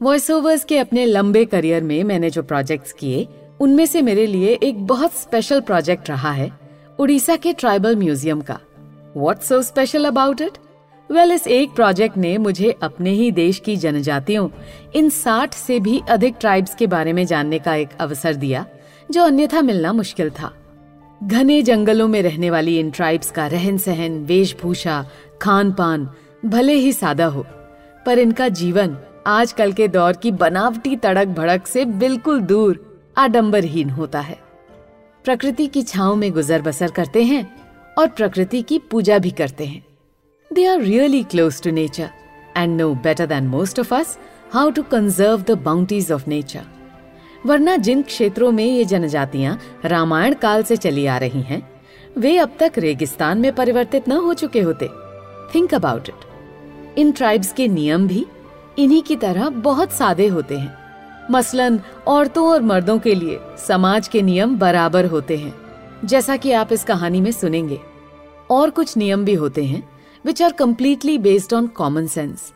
Voice overs के अपने लंबे करियर में मैंने जो प्रोजेक्ट्स किए, उनमें से मेरे लिए एक बहुत स्पेशल प्रोजेक्ट रहा है, उड़ीसा के ट्राइबल म्यूज़ियम का। What so special about it well इस एक प्रोजेक्ट ने मुझे अपने ही देश की जनजातियों, इन साठ से भी अधिक ट्राइब्स के बारे में जानने का एक अवसर दिया, जो अन्यथा मिलना मुश्किल था। घने जंगलों में रहने वाली इन ट्राइब्स का रहन सहन वेशभूषा खान पान भले ही सादा हो, पर इनका जीवन आजकल के दौर की बनावटी तड़क भड़क से बिल्कुल दूर, आडंबरहीन होता है। प्रकृति की छाव में गुजर बसर करते हैं और प्रकृति की पूजा भी करते हैं। They are really close to nature and know better than most of us how to conserve the bounties of nature वरना जिन क्षेत्रों में ये जनजातियाँ रामायण काल से चली आ रही हैं, वे अब तक रेगिस्तान में परिवर्तित न हो चुके होते। थिंक अबाउट इट इन ट्राइब्स के नियम भी इन्हीं की तरह बहुत सादे होते हैं। मसलन, औरतों और मर्दों के लिए समाज के नियम बराबर होते हैं, जैसा कि आप इस कहानी में सुनेंगे। और कुछ नियम भी होते हैं which are completely based on common sense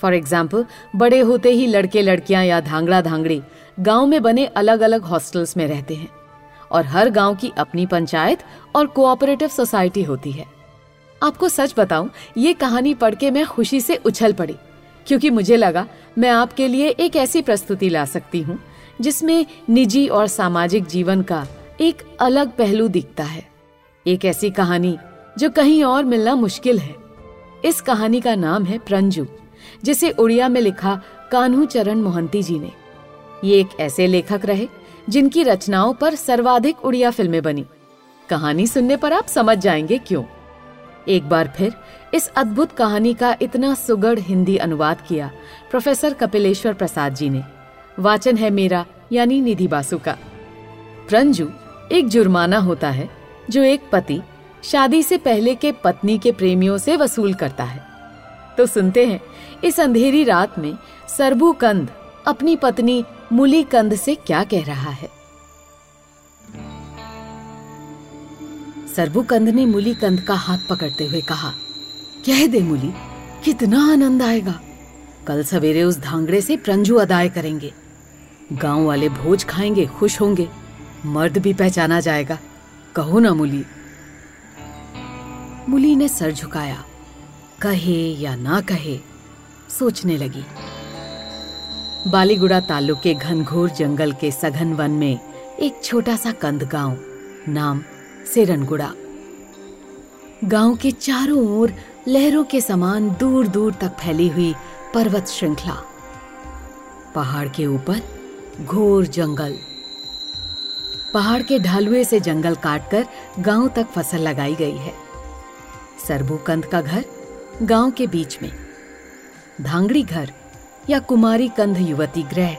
for example बड़े होते ही लड़के लड़कियाँ या धांगड़ा धांगड़ी गाँव में बने अलग अलग हॉस्टल्स में रहते हैं। और हर गाँव की अपनी पंचायत और कोऑपरेटिव सोसाइटी होती है। आपको सच बताऊँ, ये कहानी पढ़ के मैं खुशी से उछल पड़ी। क्योंकि मुझे लगा मैं आपके लिए एक ऐसी प्रस्तुति ला सकती हूँ, जिसमें निजी और सामाजिक जीवन का एक अलग पहलू दिखता है। एक ऐसी कहानी जो कहीं और मिलना मुश्किल है। इस कहानी का नाम है प्रंजू, जिसे उड़िया में लिखा कान्हू चरण मोहंती जी ने। ये एक ऐसे लेखक रहे, जिनकी रचनाओं पर सर्वाधिक उड़िया फ़िल्में बनी। कहानी सुनने पर आप समझ जाएँगे क्यों। एक बार फिर इस अद्भुत कहानी का इतना सुगढ़ हिंदी अनुवाद किया प्रोफेसर कपिलेश्वर प्रसाद जी ने। वाचन है मेरा, यानी निधि बासु का। प्रंजू एक जुर्माना होता है, जो एक पति शादी से पहले के पत्नी के प्रेमियों से वसूल करता है। तो सुनते हैं, इस अंधेरी रात में सरबू कंद अपनी पत्नी मुली कंद से क्या कह रहा है। सरबू कंद ने मुली कंद का हाथ पकड़ते हुए कहा कह दे मुली, कितना आनंद आएगा। कल सवेरे उस धांगड़े से प्रंजू अदाय करेंगे। गाँव वाले भोज खाएँगे, खुश होंगे। मर्द भी पहचाना जाएगा। कहो ना मुली। मुली ने सर झुकाया। कहे या ना कहे, सोचने लगी। बालीगुड़ा तालुक के घनघोर जंगल के सघन वन में एक छोटा सा कंद गाँव नाम सेरनगुड़ा। गाँव के चारों ओर लहरों के समान दूर दूर तक फैली हुई पर्वत श्रृंखला। पहाड़ के ऊपर घोर जंगल। पहाड़ के ढालुए से जंगल काटकर गाँव तक फ़सल लगाई गई है। सरबू कंद का घर गाँव के बीच में। धांगड़ी घर या कुमारी कंध युवती ग्रह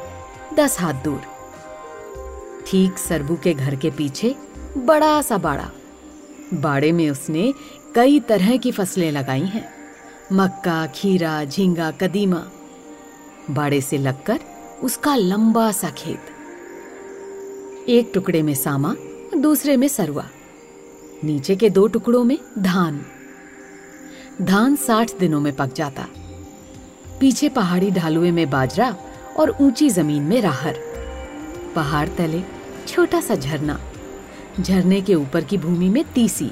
दस हाथ दूर। ठीक सरबू के घर के पीछे बड़ा सा बाड़ा। बाड़े में उसने कई तरह की फ़सलें लगाई हैं। मक्का, खीरा, झींगा, कदीमा। बाड़े से लगकर उसका लंबा सा खेत। एक टुकड़े में सामा, दूसरे में सरुआ। नीचे के दो टुकड़ों में धान। धान साठ दिनों में पक जाता। पीछे पहाड़ी ढालुए में बाजरा और ऊँची ज़मीन में राहर। पहाड़ तले छोटा सा झरना। झरने के ऊपर की भूमि में तीसी।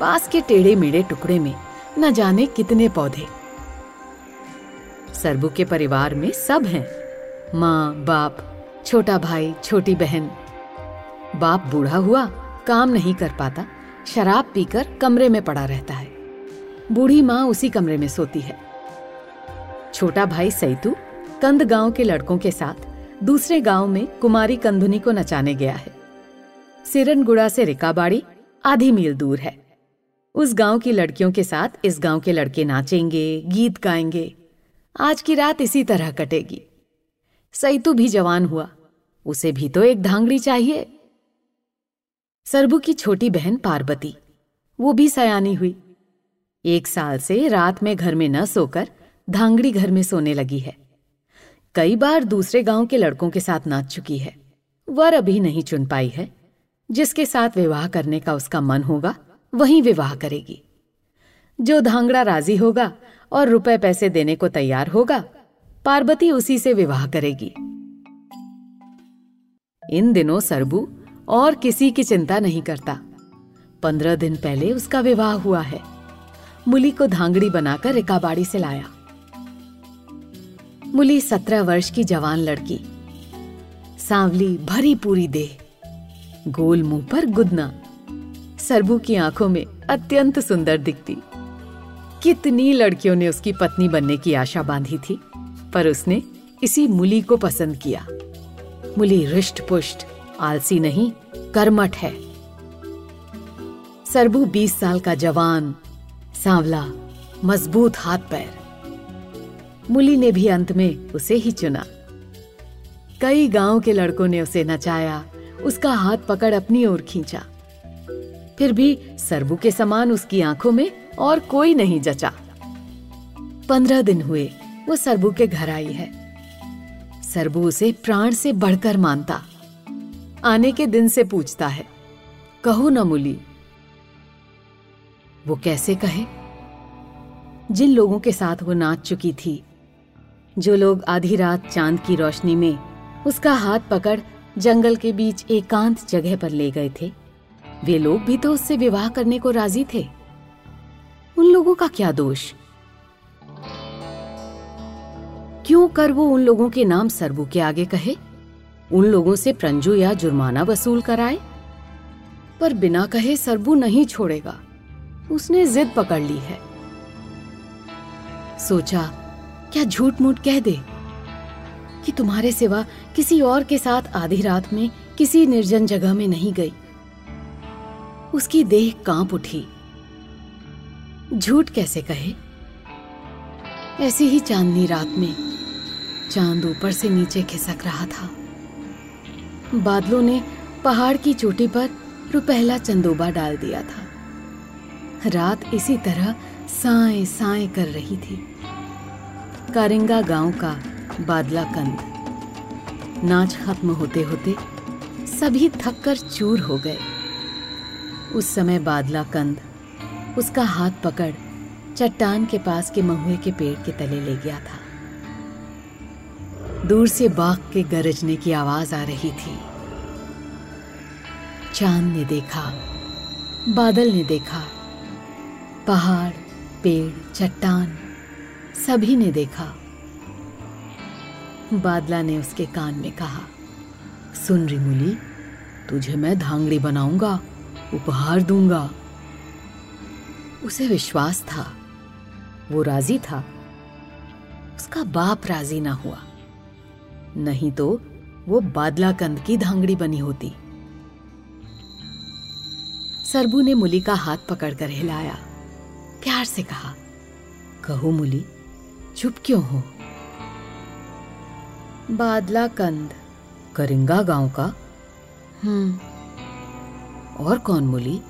पास के टेढ़े मेढ़े टुकड़े में न जाने कितने पौधे। सरबू के परिवार में सब हैं। माँ, बाप, छोटा भाई, छोटी बहन। बाप बूढ़ा हुआ, काम नहीं कर पाता, शराब पीकर कमरे में पड़ा रहता है। बूढ़ी माँ उसी कमरे में सोती है। छोटा भाई सैतु, कंद गाँव के लड़कों के साथ, दूसरे गाँव में कुमारी कंधुनी को नचाने गया है। सिरनगुड़ा से रिकाबाड़ी, आधी मील दूर है। उस गाँव की लड़कियों के साथ इस गाँव के लड़के नाचेंगे, गीत गाएँगे। आज की रात इसी तरह कटेगी। सईतु भी जवान हुआ। उसे भी तो एक धांगड़ी चाहिए। सरबू की छोटी बहन पार्वती, वो भी सयानी हुई। एक साल से रात में घर में न सोकर धांगड़ी घर में सोने लगी है। कई बार दूसरे गाँव के लड़कों के साथ नाच चुकी है। वर अभी नहीं चुन पाई है। जिसके साथ विवाह करने का उसका मन होगा वहीं विवाह करेगी। जो धांगड़ा राज़ी होगा और रुपए पैसे देने को तैयार होगा, पार्वती उसी से विवाह करेगी। इन दिनों सरबू और किसी की चिंता नहीं करता। पंद्रह दिन पहले उसका विवाह हुआ है। मुली को धांगड़ी बनाकर रिकाबाड़ी से लाया। मुली सत्रह वर्ष की जवान लड़की। सांवली भरी पूरी देह। गोल मुँह पर गुदना। सरबू की आँखों में अत्यंत सुंदर दिखती। कितनी लड़कियों ने उसकी पत्नी बनने की आशा बांधी थी, पर उसने इसी मुली को पसंद किया। मुली रिष्ट पुष्ट आलसी नहीं, कर्मठ है। सरबू बीस साल का जवान, सांवला, मज़बूत हाथ पैर। मुली ने भी अंत में उसे ही चुना। कई गाँव के लड़कों ने उसे नचाया, उसका हाथ पकड़ अपनी ओर खींचा। फिर भी सरबू के समान उसकी आँखों में और कोई नहीं जचा। पंद्रह दिन हुए, वो सरबू के घर आई है। सरबू उसे प्राण से बढ़कर मानता। आने के दिन से पूछता है, कहो न मुली, वो कैसे कहे? जिन लोगों के साथ वो नाच चुकी थी, जो लोग आधी रात चाँद की रोशनी में उसका हाथ पकड़ जंगल के बीच एकांत जगह पर ले गए थे वे लोग भी तो उससे विवाह करने को राज़ी थे। उन लोगों का क्या दोष? क्यों कर वो उन लोगों के नाम सरबू के आगे कहे? उन लोगों से प्रंजू या जुर्माना वसूल कराए? पर बिना कहे सरबू नहीं छोड़ेगा। उसने जिद पकड़ ली है। सोचा, क्या झूठ मूठ कह दे? कि तुम्हारे सिवा किसी और के साथ आधी रात में किसी निर्जन जगह में नहीं गई। उसकी देह काँप उठी। झूठ कैसे कहे? ऐसी ही चांदनी रात में चाँद ऊपर से नीचे खिसक रहा था। बादलों ने पहाड़ की चोटी पर रुपहला चंदोबा डाल दिया था। रात इसी तरह साए साए कर रही थी। कारिंगा गाँव का बादला कंद। नाच खत्म होते होते सभी थक कर चूर हो गए। उस समय बादला कंद उसका हाथ पकड़ चट्टान के पास के महुए के पेड़ के तले ले गया था। दूर से बाघ के गरजने की आवाज़ आ रही थी। चाँद ने देखा, बादल ने देखा, पहाड़, पेड़, चट्टान, सभी ने देखा। बादला ने उसके कान में कहा, सुन रिमुली, तुझे मैं धांगड़ी बनाऊँगा। उपहार दूँगा। उसे विश्वास था। वो राज़ी था। उसका बाप राज़ी ना हुआ। नहीं तो वो बादला कंद की धांगड़ी बनी होती। सरबू ने मुली का हाथ पकड़कर हिलाया। प्यार से कहा, कहो मुली, चुप क्यों हो? बादला कंद करिंगा गाँव का? हम्म। और कौन मुली?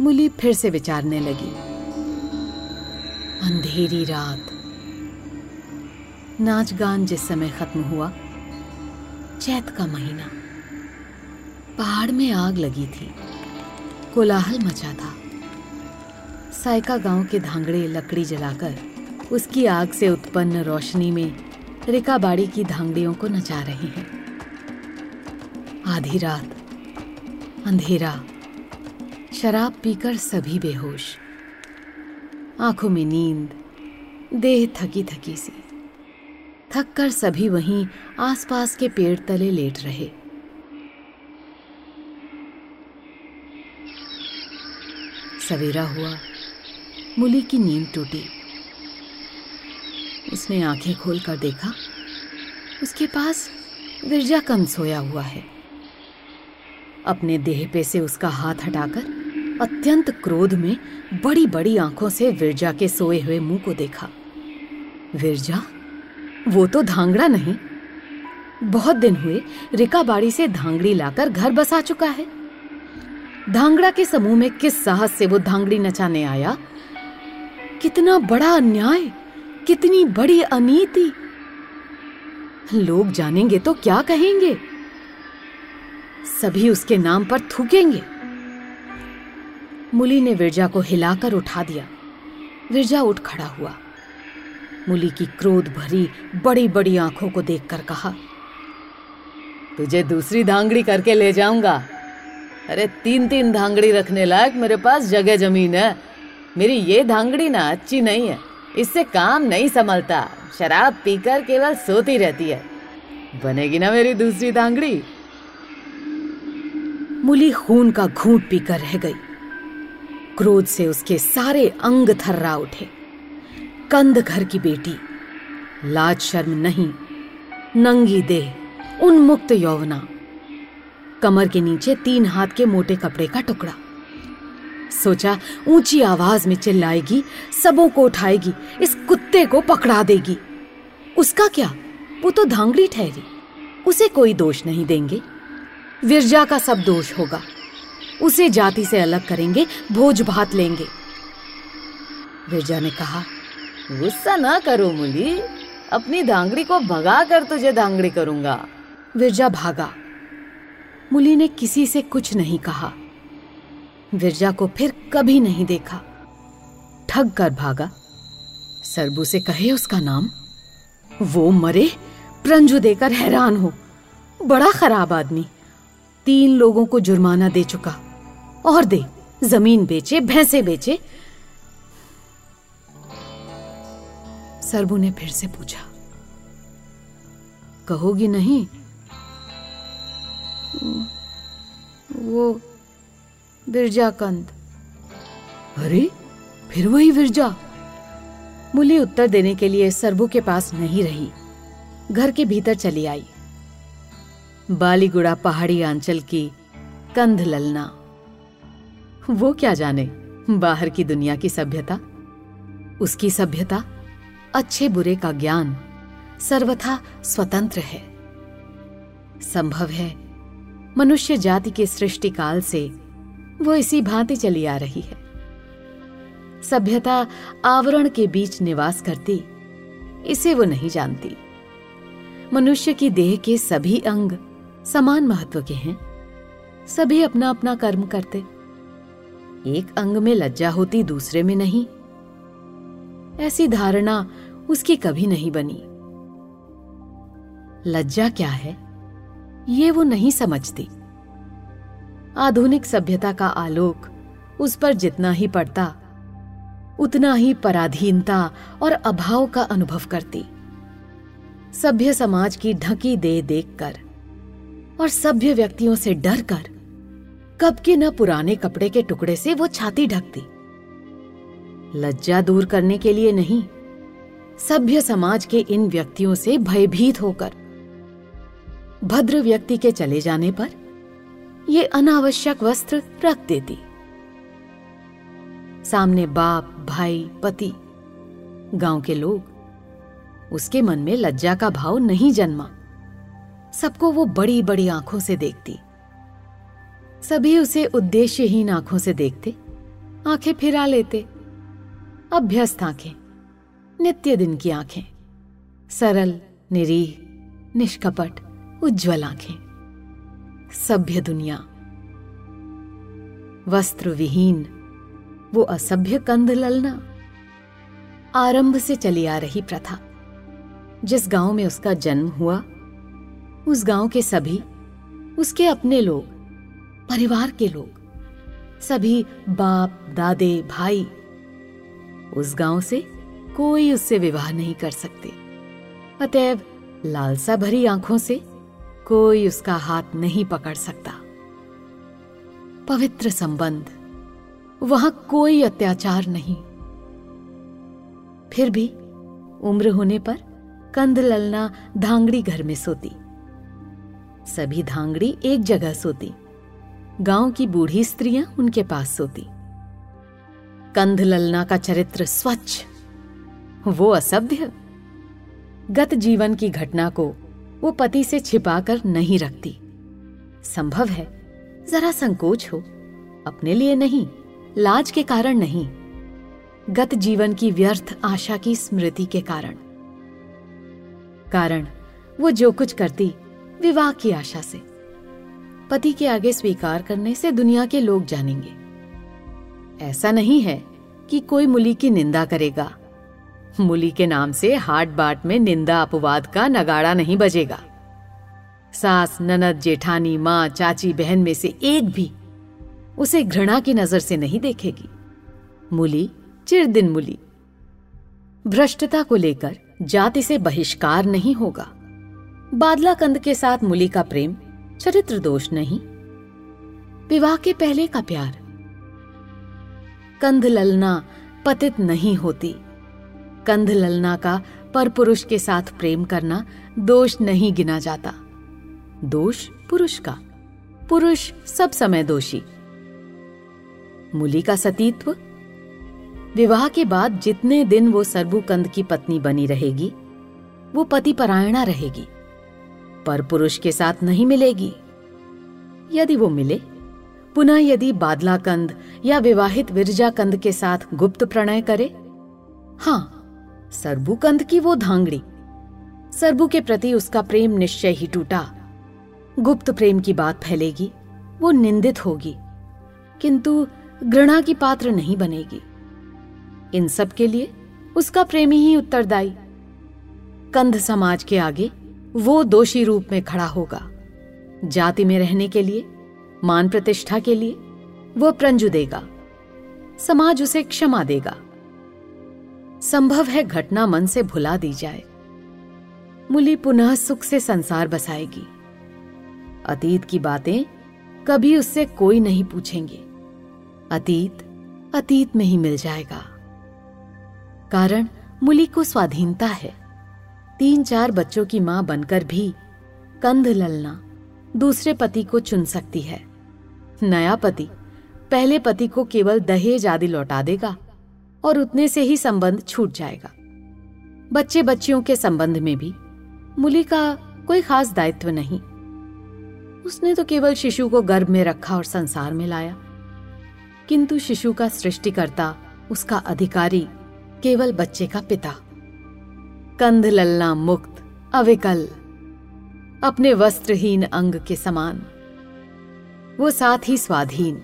मुली फिर से विचारने लगी। अंधेरी रात। नाच गान जिस समय खत्म हुआ, चैत का महीना। पहाड़ में आग लगी थी। कोलाहल मचा था। साइका गाँव के धांगड़े लकड़ी जलाकर उसकी आग से उत्पन्न रोशनी में रिकाबाड़ी की धांगड़ियों को नचा रहे हैं। आधी रात। अंधेरा। शराब पीकर सभी बेहोश। आँखों में नींद। देह थकी थकी सी। थक कर सभी वहीं आसपास के पेड़ तले लेट रहे। सवेरा हुआ। मुली की नींद टूटी। उसने आँखें खोलकर देखा। उसके पास विरजा कंद सोया हुआ है। अपने देह पे से उसका हाथ हटाकर अत्यंत क्रोध में बड़ी बड़ी आँखों से विरजा के सोए हुए मुँह को देखा। विरजा, वो तो धांगड़ा नहीं। बहुत दिन हुए, रिका बाड़ी से धांगड़ी लाकर घर बसा चुका है। धांगड़ा के समूह में किस साहस से वो धांगड़ी नचाने आया? कितना बड़ा अन्याय, कितनी बड़ी अनीति। लोग जानेंगे तो क्या कहेंगे? सभी उसके नाम पर थूकेंगे। मुली ने विरजा को हिलाकर उठा दिया। विरजा उठ खड़ा हुआ। मुली की क्रोध भरी बड़ी बड़ी आँखों को देखकर कहा, तुझे दूसरी धांगड़ी करके ले जाऊँगा। अरे तीन तीन धांगड़ी रखने लायक मेरे पास जगह ज़मीन है। मेरी ये धांगड़ी ना अच्छी नहीं है। इससे काम नहीं संभलता। शराब पीकर केवल सोती रहती है। बनेगी ना मेरी दूसरी धांगड़ी? मुली खून का घूंट पीकर रह गई। क्रोध से उसके सारे अंग थर्रा उठे। कंद घर की बेटी, लाज शर्म नहीं, नंगी देह, उन्मुक्त यौवना। कमर के नीचे तीन हाथ के मोटे कपड़े का टुकड़ा। सोचा, ऊँची आवाज़ में चिल्लाएगी, सबों को उठाएगी, इस कुत्ते को पकड़ा देगी। उसका क्या? वो तो धांगड़ी ठहरी। उसे कोई दोष नहीं देंगे। विरजा का सब दोष होगा। उसे जाति से अलग करेंगे, भोज भात लेंगे। विरजा ने कहा, गुस्सा ना करो मुली। अपनी धांगड़ी को भगा कर तुझे धांगड़ी करूँगा। विरजा भागा। मुली ने किसी से कुछ नहीं कहा। विरजा को फिर कभी नहीं देखा। ठग कर भागा। सरबू से कहे उसका नाम, वो मरे, प्रंजु देकर हैरान हो। बड़ा खराब आदमी। तीन लोगों को जुर्माना दे चुका। और दे, ज़मीन बेचे, भैंसे बेचे। सरबू ने फिर से पूछा, कहोगी नहीं? वो बिरजा कंद अरे, फिर वही बिरजा? मुली उत्तर देने के लिए सरबू के पास नहीं रही। घर के भीतर चली आई। बालीगुड़ा पहाड़ी आंचल की कंध ललना। वो क्या जाने बाहर की दुनिया की सभ्यता? उसकी सभ्यता अच्छे बुरे का ज्ञान सर्वथा स्वतंत्र है। संभव है मनुष्य जाति के सृष्टि काल से वो इसी भांति चली आ रही है। सभ्यता आवरण के बीच निवास करती, इसे वो नहीं जानती। मनुष्य की देह के सभी अंग समान महत्व के हैं। सभी अपना अपना कर्म करते। एक अंग में लज्जा होती, दूसरे में नहीं। ऐसी धारणा उसकी कभी नहीं बनी। लज्जा क्या है? ये वो नहीं समझती। आधुनिक सभ्यता का आलोक उस पर जितना ही पड़ता, उतना ही पराधीनता और अभाव का अनुभव करती। सभ्य समाज की ढकी दे देखकर और सभ्य व्यक्तियों से डर कर कब के न पुराने कपड़े के टुकड़े से वो छाती ढकती। लज्जा दूर करने के लिए नहीं, सभ्य समाज के इन व्यक्तियों से भयभीत होकर, भद्र व्यक्ति के चले जाने पर ये अनावश्यक वस्त्र रख देती। सामने बाप, भाई, पति, गाँव के लोग, उसके मन में लज्जा का भाव नहीं जन्मा। सबको वो बड़ी बड़ी आँखों से देखती। सभी उसे उद्देश्यहीन आँखों से देखते, आँखें फिरा लेते, अभ्यस्त आँखें, नित्य दिन की आँखें, सरल, निरीह, निष्कपट, उज्जवल आँखें, सभ्य दुनिया। वस्त्र विहीन वो असभ्य कंध ललना, आरंभ से चली आ रही प्रथा, जिस गाँव में उसका जन्म हुआ उस गाँव के सभी, उसके अपने लोग, परिवार के लोग, सभी बाप, दादे, भाई, उस गाँव से कोई उससे विवाह नहीं कर सकते। अतएव लालसा भरी आँखों से कोई उसका हाथ नहीं पकड़ सकता। पवित्र संबंध, वहाँ कोई अत्याचार नहीं। फिर भी उम्र होने पर कंध ललना धांगड़ी घर में सोती। सभी धांगड़ी एक जगह सोती। गाँव की बूढ़ी स्त्रियाँ उनके पास सोती। कंध ललना का चरित्र स्वच्छ, वो असभ्य। गत जीवन की घटना को वो पति से छिपाकर नहीं रखती। संभव है, जरा संकोच हो, अपने लिए नहीं, लाज के कारण नहीं। गत जीवन की व्यर्थ आशा की स्मृति के कारण। कारण, वो जो कुछ करती विवाह की आशा से। पति के आगे स्वीकार करने से दुनिया के लोग जानेंगे। ऐसा नहीं है कि कोई मुली की निंदा करेगा। मुली के नाम से हाट बाट में निंदा अपवाद का नगाड़ा नहीं बजेगा। सास, ननद, जेठानी, माँ, चाची, बहन में से एक भी उसे घृणा की नज़र से नहीं देखेगी। मुली चिर दिन मुली। भ्रष्टता को लेकर जाति से बहिष्कार नहीं होगा। बादला कंद के साथ मुली का प्रेम, चरित्र दोष नहीं। विवाह के पहले का प्यार। कंध ललना पतित नहीं होती। कंध ललना का पर पुरुष के साथ प्रेम करना दोष नहीं गिना जाता। दोष पुरुष का। पुरुष सब समय दोषी। मुली का सतीत्व। विवाह के बाद जितने दिन वो सरबुकंद की पत्नी बनी रहेगी, वो पति परायणा रहेगी। पर पुरुष के साथ नहीं मिलेगी। यदि वो मिले, पुनः यदि बादला कंद या विवाहित विरजा कंद के साथ गुप्त प्रणय करे? हाँ, सरबुकंद की वो धांगड़ी। सरबू के प्रति उसका प्रेम निश्चय ही टूटा। गुप्त प्रेम की बात फैलेगी, वो निंदित होगी। किंतु घृणा की पात्र नहीं बनेगी। इन सब के लिए उसका प्रेमी ही उत्तरदायी। कंध समाज के आगे वो दोषी रूप में खड़ा होगा। जाति में रहने के लिए, मान प्रतिष्ठा के लिए, वो प्रंजु देगा। समाज उसे क्षमा देगा। संभव है घटना मन से भुला दी जाए। मुली पुनः सुख से संसार बसाएगी। अतीत की बातें कभी उससे कोई नहीं पूछेंगे। अतीत अतीत में ही मिल जाएगा। कारण मुली को स्वाधीनता है। तीन चार बच्चों की माँ बनकर भी कंध ललना दूसरे पति को चुन सकती है। नया पति पहले पति को केवल दहेज आदि लौटा देगा और उतने से ही संबंध छूट जाएगा। बच्चे बच्चियों के संबंध में भी मुली का कोई खास दायित्व नहीं। उसने तो केवल शिशु को गर्भ में रखा और संसार में लाया। किंतु शिशु का सृष्टिकर्ता, उसका अधिकारी केवल बच्चे का पिता। कंध ललना मुक्त, अविकल, अपने वस्त्रहीन अंग के समान। वो साथ ही स्वाधीन,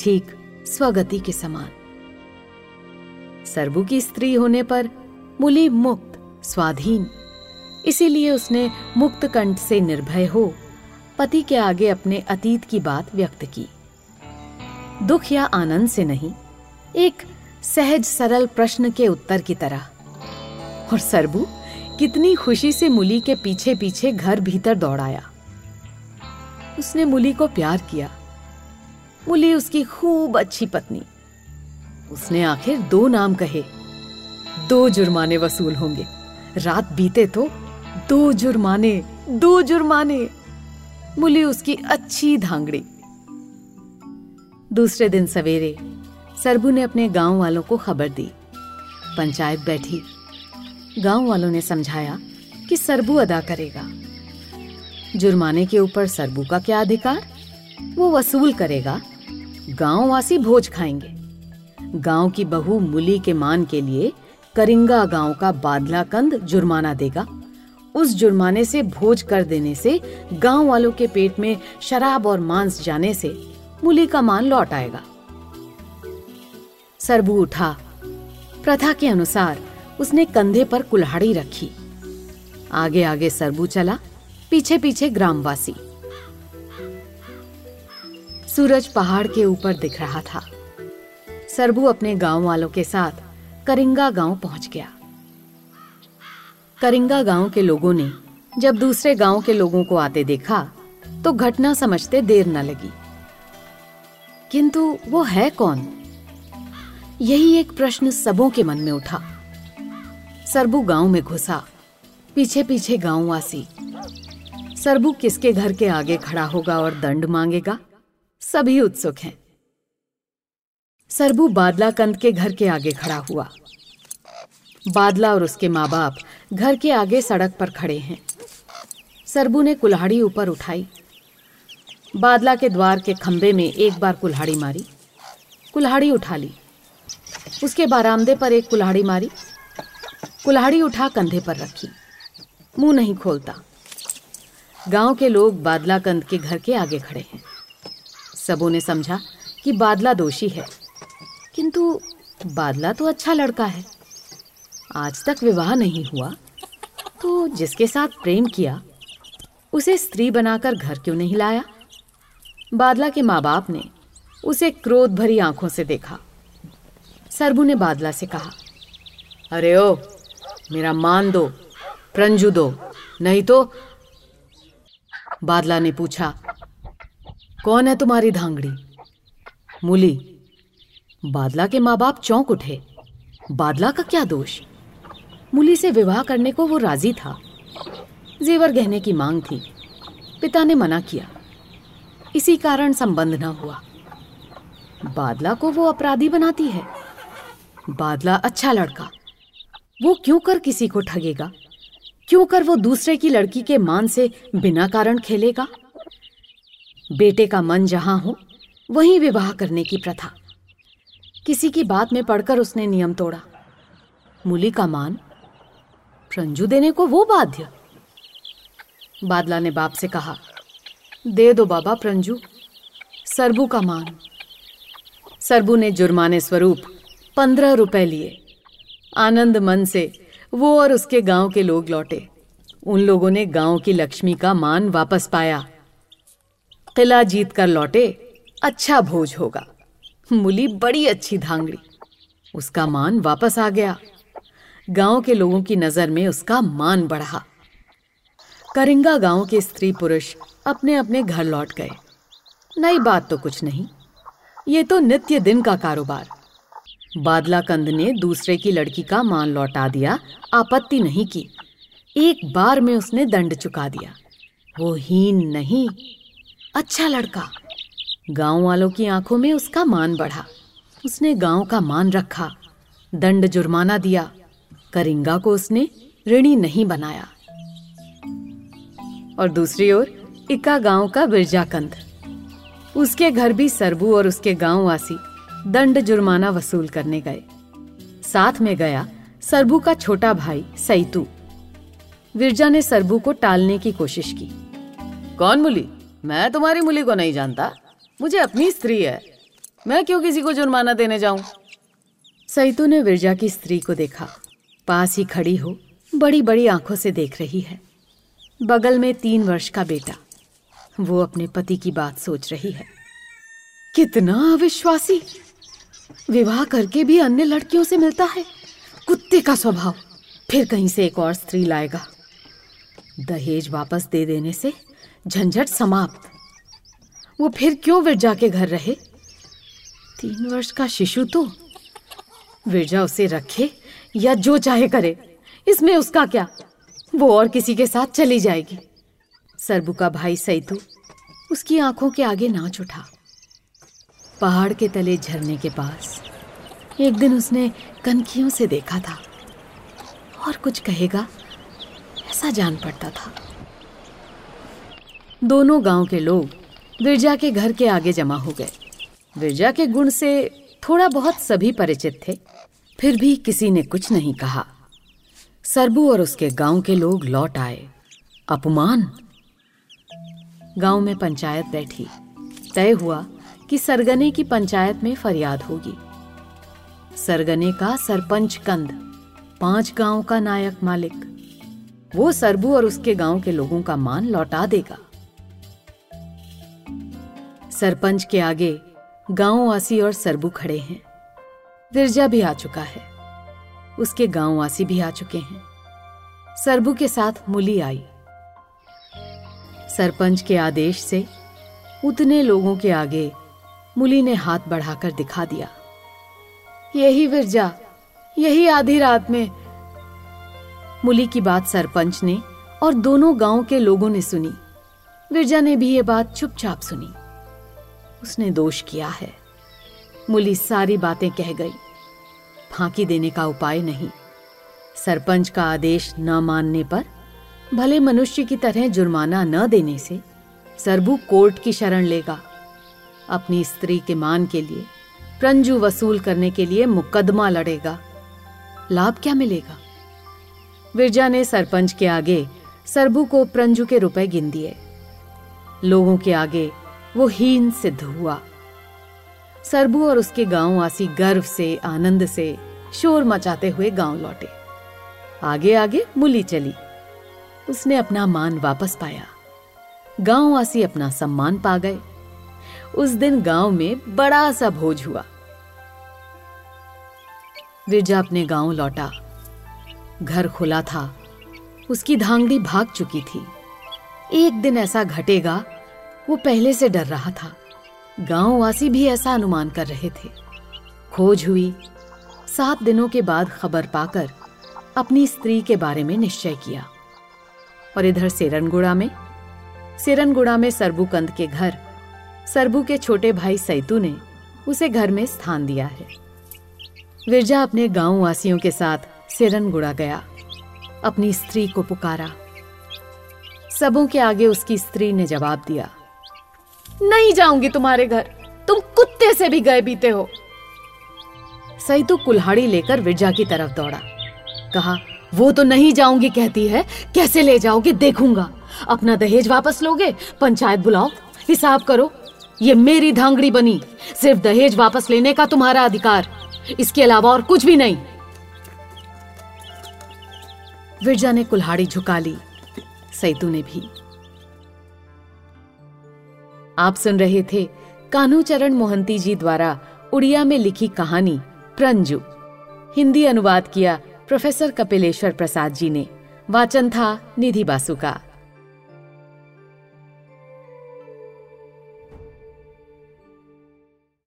ठीक स्वगति के समान। सरबू की स्त्री होने पर मुली मुक्त, स्वाधीन, इसीलिए उसने मुक्त कंठ से निर्भय हो पति के आगे अपने अतीत की बात व्यक्त की। दुख या आनंद से नहीं, एक सहज सरल प्रश्न के उत्तर की तरह और सरबू कितनी खुशी से मुली के पीछे पीछे घर भीतर दौड़ाया उसने मुली को प्यार किया। मुली उसकी खूब अच्छी पत्नी। उसने आखिर दो नाम कहे। दो जुर्माने वसूल होंगे। रात बीते तो दो जुर्माने दो जुर्माने। मुली उसकी अच्छी धांगड़ी। दूसरे दिन सवेरे सरबू ने अपने गाँव वालों को खबर दी। पंचायत बैठी। गाँव वालों ने समझाया कि सरबू अदा करेगा। जुर्माने के ऊपर सरबू का क्या अधिकार? वो वसूल करेगा। गाँव वासी भोज खाएँगे। गाँव की बहू मुली के मान के लिए करिंगा गाँव का बादला कंद जुर्माना देगा। उस जुर्माने से भोज कर देने से गाँव वालों के पेट में शराब और मांस जाने से मुली का मान लौट आएगा। सरबू उठा। प्रथा के अनुसार उसने कंधे पर कुल्हाड़ी रखी। आगे आगे सरबू चला पीछे पीछे ग्रामवासी। सूरज पहाड़ के ऊपर दिख रहा था। सरबू अपने गाँव वालों के साथ करिंगा गाँव पहुँच गया। करिंगा गाँव के लोगों ने जब दूसरे गाँव के लोगों को आते देखा तो घटना समझते देर न लगी। किंतु वो है कौन? यही एक प्रश्न सबों के मन में उठा। सरबू गाँव में घुसा। पीछे पीछे गांववासी। सरबू किसके घर के आगे खड़ा होगा और दंड मांगेगा? सभी उत्सुक हैं। सरबू बादला कंद के घर के आगे खड़ा हुआ। बादला और उसके माँ बाप घर के आगे सड़क पर खड़े हैं। सरबू ने कुल्हाड़ी ऊपर उठाई। बादला के द्वार के खंबे में एक बार कुल्हाड़ी मारी। कुल्हाड़ी उठा ली। उसके बारामदे पर एक कुल्हाड़ी मारी। कुल्हाड़ी उठा कंधे पर रखी। मुँह नहीं खोलता। गाँव के लोग बादला कंद के घर के आगे खड़े हैं। सबों ने समझा कि बादला दोषी है। किंतु बादला तो अच्छा लड़का है। आज तक विवाह नहीं हुआ। तो जिसके साथ प्रेम किया, उसे स्त्री बनाकर घर क्यों नहीं लाया? बादला के माँ बाप ने उसे क्रोध भरी आँखों से देखा। सरबू ने बादला से कहा, अरे ओ मेरा मान दो, प्रंजू दो। नहीं तो बादला ने पूछा, कौन है तुम्हारी धांगड़ी? मूली, बादला के माँ बाप चौंक उठे। बादला का क्या दोष? मूली से विवाह करने को वो राज़ी था। जेवर गहने की मांग थी। पिता ने मना किया। इसी कारण संबंध न हुआ। बादला को वो अपराधी बनाती है। बादला अच्छा लड़का। वो क्यों कर किसी को ठगेगा? क्यों कर वो दूसरे की लड़की के मान से बिना कारण खेलेगा? बेटे का मन जहाँ हो, वहीं विवाह करने की प्रथा। किसी की बात में पढ़कर उसने नियम तोड़ा। मूली का मान प्रंजू देने को वो बाध्य। बादला ने बाप से कहा, दे दो बाबा प्रंजू सरबू का मान। सरबू ने जुर्माने स्वरूप पंद्रह रुपए लिए। आनंद मन से वो और उसके गाँव के लोग लौटे। उन लोगों ने गाँव की लक्ष्मी का मान वापस पाया। किला जीत कर लौटे अच्छा भोज होगा। मुली बड़ी अच्छी धांगड़ी। उसका मान वापस आ गया। गाँव के लोगों की नज़र में उसका मान बढ़ा। करिंगा गाँव के स्त्री पुरुष अपने अपने घर लौट गए। नई बात तो कुछ नहीं। ये तो नित्य दिन का कारोबार। बादला कंद ने दूसरे की लड़की का मान लौटा दिया, आपत्ति नहीं की। एक बार में उसने दंड चुका दिया। वो हीन नहीं अच्छा लड़का। गाँव वालों की आँखों में उसका मान बढ़ा। उसने गाँव का मान रखा, दंड जुर्माना दिया। करिंगा को उसने ऋणी नहीं बनाया। और दूसरी ओर, इक्का गाँव का बिरजा कंद उसके घर भी सरबू और उसके गाँव वासी दंड जुर्माना वसूल करने गए। साथ में गया सरबू का छोटा भाई सईतू विरजा ने सरबू को टालने की कोशिश की। कौन मुली? मैं तुम्हारी मुली को नहीं जानता। मुझे अपनी स्त्री है। मैं क्यों किसी को जुर्माना देने जाऊँ? सईतू ने विरजा की स्त्री को देखा। पास ही खड़ी हो बड़ी बड़ी आँखों से देख रही है। बगल में तीन वर्ष का बेटा। वो अपने पति की बात सोच रही है। कितना अविश्वासी! विवाह करके भी अन्य लड़कियों से मिलता है। कुत्ते का स्वभाव। फिर कहीं से एक और स्त्री लाएगा। दहेज वापस दे देने से झंझट समाप्त। वो फिर क्यों विरजा के घर रहे? तीन वर्ष का शिशु तो। विरजा उसे रखे या जो चाहे करे। इसमें उसका क्या? वो और किसी के साथ चली जाएगी। सरबू का भाई सैतु, उसकी आँखों के आगे नाच उठा। पहाड़ के तले झरने के पास। एक दिन उसने कनखियों से देखा था। और कुछ कहेगा, ऐसा जान पड़ता था। दोनों गाँव के लोग विरजा के घर के आगे जमा हो गए। विरजा के गुण से थोड़ा बहुत सभी परिचित थे। फिर भी किसी ने कुछ नहीं कहा। सरबू और उसके गाँव के लोग लौट आए। अपमान। गाँव में पंचायत बैठी। तय हुआ कि सरगने की पंचायत में फरियाद होगी। सरगने का सरपंच कंद, पाँच गाँव का नायक मालिक। वो सरबू और उसके गाँव के लोगों का मान लौटा देगा। सरपंच के आगे गांववासी और सरबू खड़े हैं। विरजा भी आ चुका है। उसके गांववासी भी आ चुके हैं। सरबू के साथ मुली आई। सरपंच के आदेश से उतने लोगों के आगे मुली ने हाथ बढ़ाकर दिखा दिया। यही विरजा, यही आधी रात में। मुली की बात सरपंच ने और दोनों गाँव के लोगों ने सुनी। विरजा ने भी ये बात चुपचाप सुनी। उसने दोष किया है। मुली सारी बातें कह गई। फांकी देने का उपाय नहीं। सरपंच का आदेश न मानने पर, भले मनुष्य की तरह जुर्माना न देने से, सरबू कोर्ट की शरण लेगा। अपनी स्त्री के मान के लिए, प्रंजू वसूल करने के लिए मुकदमा लड़ेगा। लाभ क्या मिलेगा? विरजा ने सरपंच के आगे सरबू को प्रंजू के रुपए गिन दिए। लोगों के आगे वो हीन सिद्ध हुआ। सरबू और उसके गांववासी गर्व से, आनंद से शोर मचाते हुए गाँव लौटे। आगे आगे मुली चली। उसने अपना मान वापस पाया। गांववासी अपना सम्मान पा गए। उस दिन गाँव में बड़ा सा भोज हुआ। विरजा अपने गाँव लौटा। घर खुला था। उसकी धांगड़ी भाग चुकी थी। एक दिन ऐसा घटेगा, वो पहले से डर रहा था। गांववासी भी ऐसा अनुमान कर रहे थे। खोज हुई। सात दिनों के बाद खबर पाकर अपनी स्त्री के बारे में निश्चय किया। और इधर सेरनगुड़ा में सेरनगुड़ा में सरबूकंद के घर सरबू के छोटे भाई सैतु ने उसे घर में स्थान दिया है। विरजा अपने गाँव वासियों के साथ सेरनगुड़ा गया, अपनी स्त्री को पुकारा। सबों के आगे उसकी स्त्री ने जवाब दिया, नहीं जाऊँगी तुम्हारे घर, तुम कुत्ते से भी गए बीते हो। सैतु कुल्हाड़ी लेकर विरजा की तरफ़ दौड़ा। कहा, वो तो नहीं जाऊँगी, कहती है, कैसे ले जाओगे, देखूँगा। अपना दहेज वापस लोगे, पंचायत बुलाओ, हिसाब करो ये मेरी धांगड़ी बनी। सिर्फ़ दहेज वापस लेने का तुम्हारा अधिकार। इसके अलावा और कुछ भी नहीं। विरजा ने कुल्हाड़ी झुका ली सैतु ने भी। आप सुन रहे थे कान्हूचरण मोहंती जी द्वारा उड़िया में लिखी कहानी प्रंजु। हिंदी अनुवाद किया प्रोफेसर कपिलेश्वर प्रसाद जी ने। वाचन था निधि बासु का